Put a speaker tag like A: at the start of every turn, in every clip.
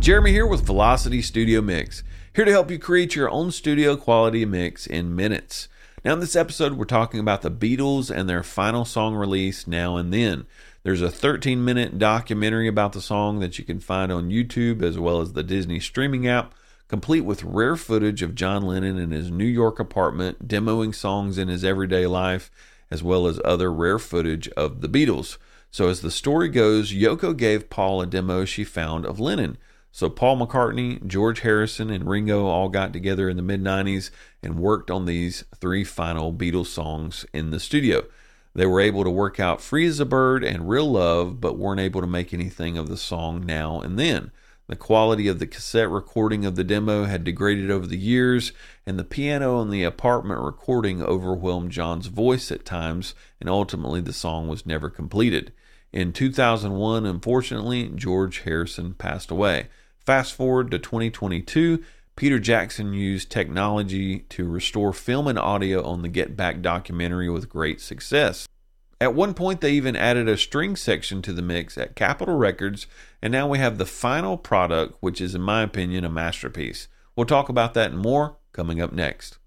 A: Jeremy here with Velocity Studio Mix, here to help you create your own studio quality mix in minutes. Now, in this episode, we're talking about the Beatles and their final song release, Now and Then. There's a 13 minute documentary about the song that you can find on YouTube as well as the Disney streaming app, complete with rare footage of John Lennon in his New York apartment demoing songs in his everyday life, as well as other rare footage of the Beatles. So, as the story goes, Yoko gave Paul a demo she found of Lennon. So Paul McCartney, George Harrison, and Ringo all got together in the mid 90s and worked on these three final Beatles songs in the studio. They were able to work out Free as a Bird and Real Love, but weren't able to make anything of the song Now and Then. The quality of the cassette recording of the demo had degraded over the years, and the piano in the apartment recording overwhelmed John's voice at times, and ultimately the song was never completed. In 2001, unfortunately, George Harrison passed away. Fast forward to 2022, Peter Jackson used technology to restore film and audio on the Get Back documentary with great success. At one point, they even added a string section to the mix at Capitol Records, and now we have the final product, which is, in my opinion, a masterpiece. We'll talk about that and more coming up next.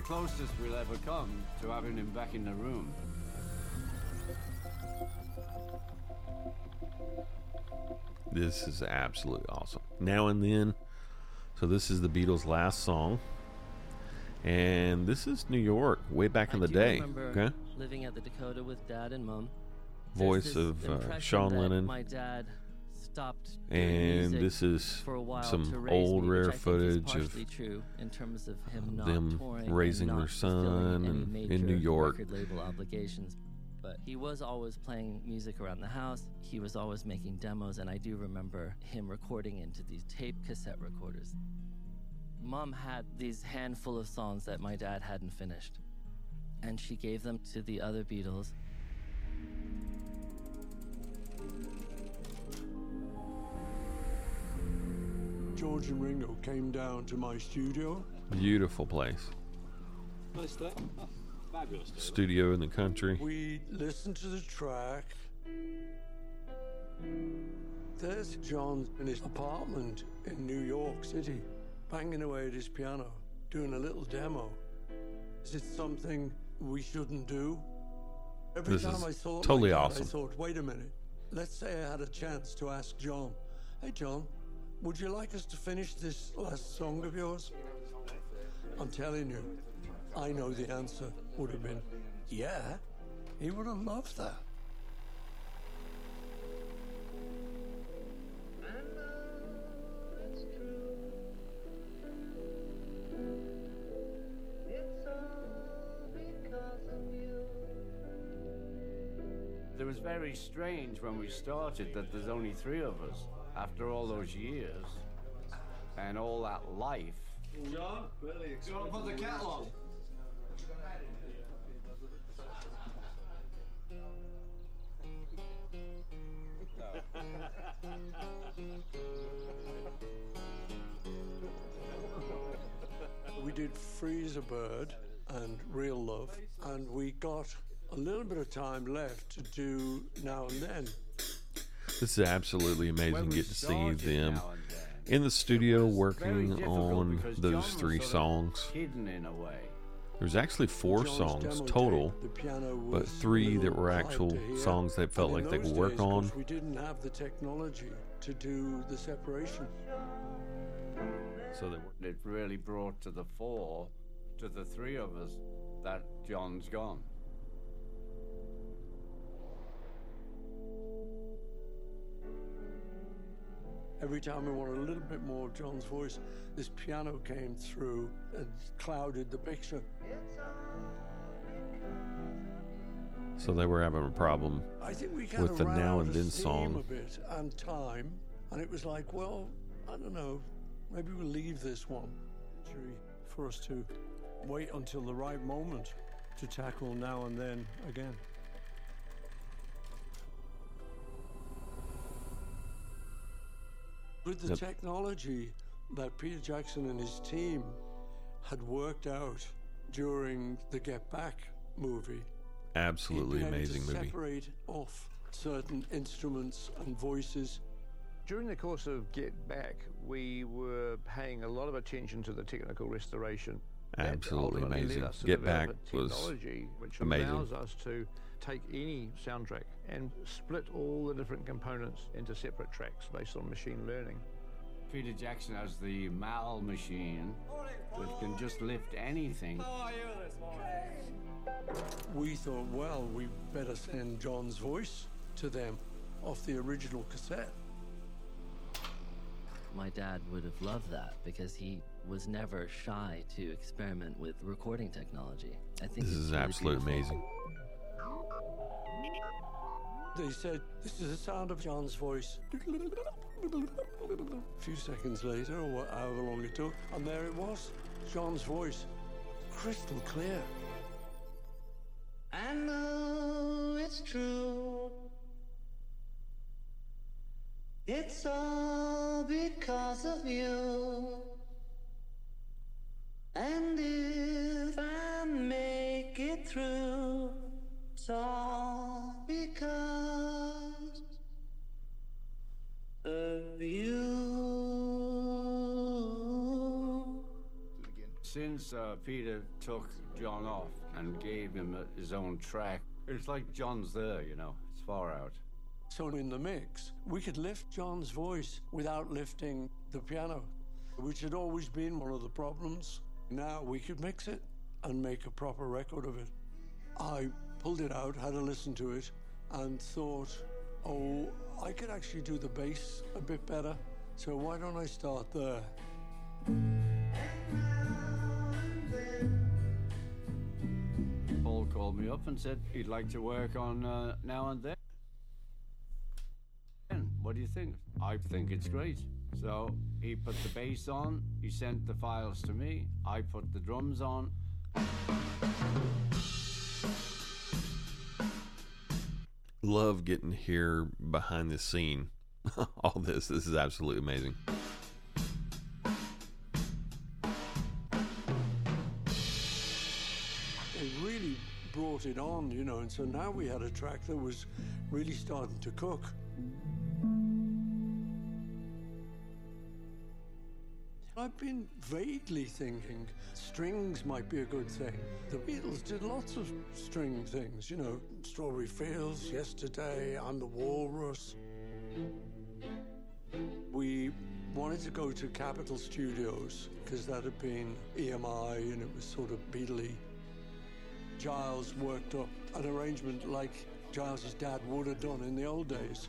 B: The closest we'll ever come to having him back in the room.
A: This is absolutely awesome. Now and then. So this is the Beatles' last song. And this is New York, way back in the day. Okay.
C: Living at the Dakota with dad and mom.
A: Voice of uh, Sean Lennon.
C: My dad stopped
A: and this is some old
C: me,
A: rare footage of,
C: of
A: them raising their son and in New York.
C: label obligations. But he was always playing music around the house. He was always making demos, and I do remember him recording into these tape cassette recorders. Mom had these handful of songs that my dad hadn't finished, and she gave them to the other Beatles.
D: George and Ringo came down to my studio.
A: Beautiful place.
B: Nice day. Oh, fabulous. Day.
A: Studio in the country.
D: We listened to the track. There's John in his apartment in New York City, banging away at his piano, doing a little demo. Is it something we shouldn't do? Every
A: this
D: time I thought
A: totally
D: like
A: awesome.
D: That, I thought, wait a minute. Let's say I had a chance to ask John, hey John, would you like us to finish this last song of yours? I'm telling you, I know the answer would have been, yeah. He would have loved that.
B: It was very strange when we started that there's only three of us after all those years and all that life.
E: John, really excited.
B: put the kettle on.
D: we did Free as a Bird and Real Love, and we got a little bit of time left to do Now and Then.
A: This is absolutely amazing. Get to see them in the studio working on those three songs. There's actually four songs total, but three that were actual songs that felt like they could work on.
D: We didn't have the technology to do the separation.
A: So they.
B: It really brought to the fore to the three of us that John's gone.
D: Every time we wanted a little bit more of John's voice, this piano came through and clouded the picture.
A: So they were having a problem with the now and then song.
D: A bit and time, and it was like, well, I don't know, maybe we'll leave this one for us to wait until the right moment to tackle now and then again. With the
A: Yep.
D: technology that Peter Jackson and his team had worked out during the Get Back movie,
A: Absolutely
D: he'd been able
A: amazing
D: to
A: movie.
D: separate off certain instruments and voices.
F: During the course of Get Back, we were paying a lot of attention to the technical restoration.
A: Absolutely amazing. Get Back
F: a
A: was
F: technology which
A: amazing.
F: allows us to take any soundtrack and split all the different components into separate tracks based on machine learning.
B: Peter Jackson has the Mal machine, which can just lift anything. How are you this morning?
D: We thought, well, we better send John's voice to them off the original cassette.
C: My dad would have loved that because he was never shy to experiment with recording technology. I think
A: This is
C: really
A: absolutely
C: beautiful.
A: amazing.
D: They said, This is the sound of John's voice. A few seconds later, or however long it took, and there it was John's voice. Crystal clear.
G: I know it's true. It's all because of you. And if I make it through, all because of you.
B: Since uh, Peter took John off and gave him uh, his own track, it's like John's there, you know, it's far out.
D: So in the mix, we could lift John's voice without lifting the piano, which had always been one of the problems. Now we could mix it and make a proper record of it. I pulled it out, had a listen to it, and thought, oh, I could actually do the bass a bit better. So why don't I start there?
B: Paul called me up and said he'd like to work on uh, Now and Then. What do you think? I think it's great. So he put the bass on, he sent the files to me, I put the drums on.
A: Love getting here behind the scene. All this, this is absolutely amazing.
D: It really brought it on, you know, and so now we had a track that was really starting to cook. I've been vaguely thinking strings might be a good thing. The Beatles did lots of string things, you know, Strawberry Fields, Yesterday, I'm the Walrus. We wanted to go to Capitol Studios because that had been EMI and it was sort of Beatley. Giles worked up an arrangement like Giles's dad would have done in the old days.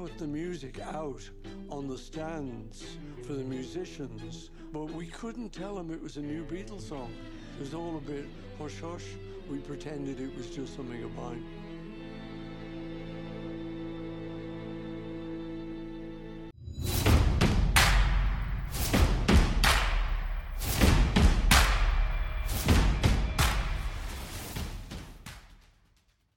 D: Put the music out on the stands for the musicians, but we couldn't tell them it was a new Beatles song. It was all a bit hush hush. We pretended it was just something of mine.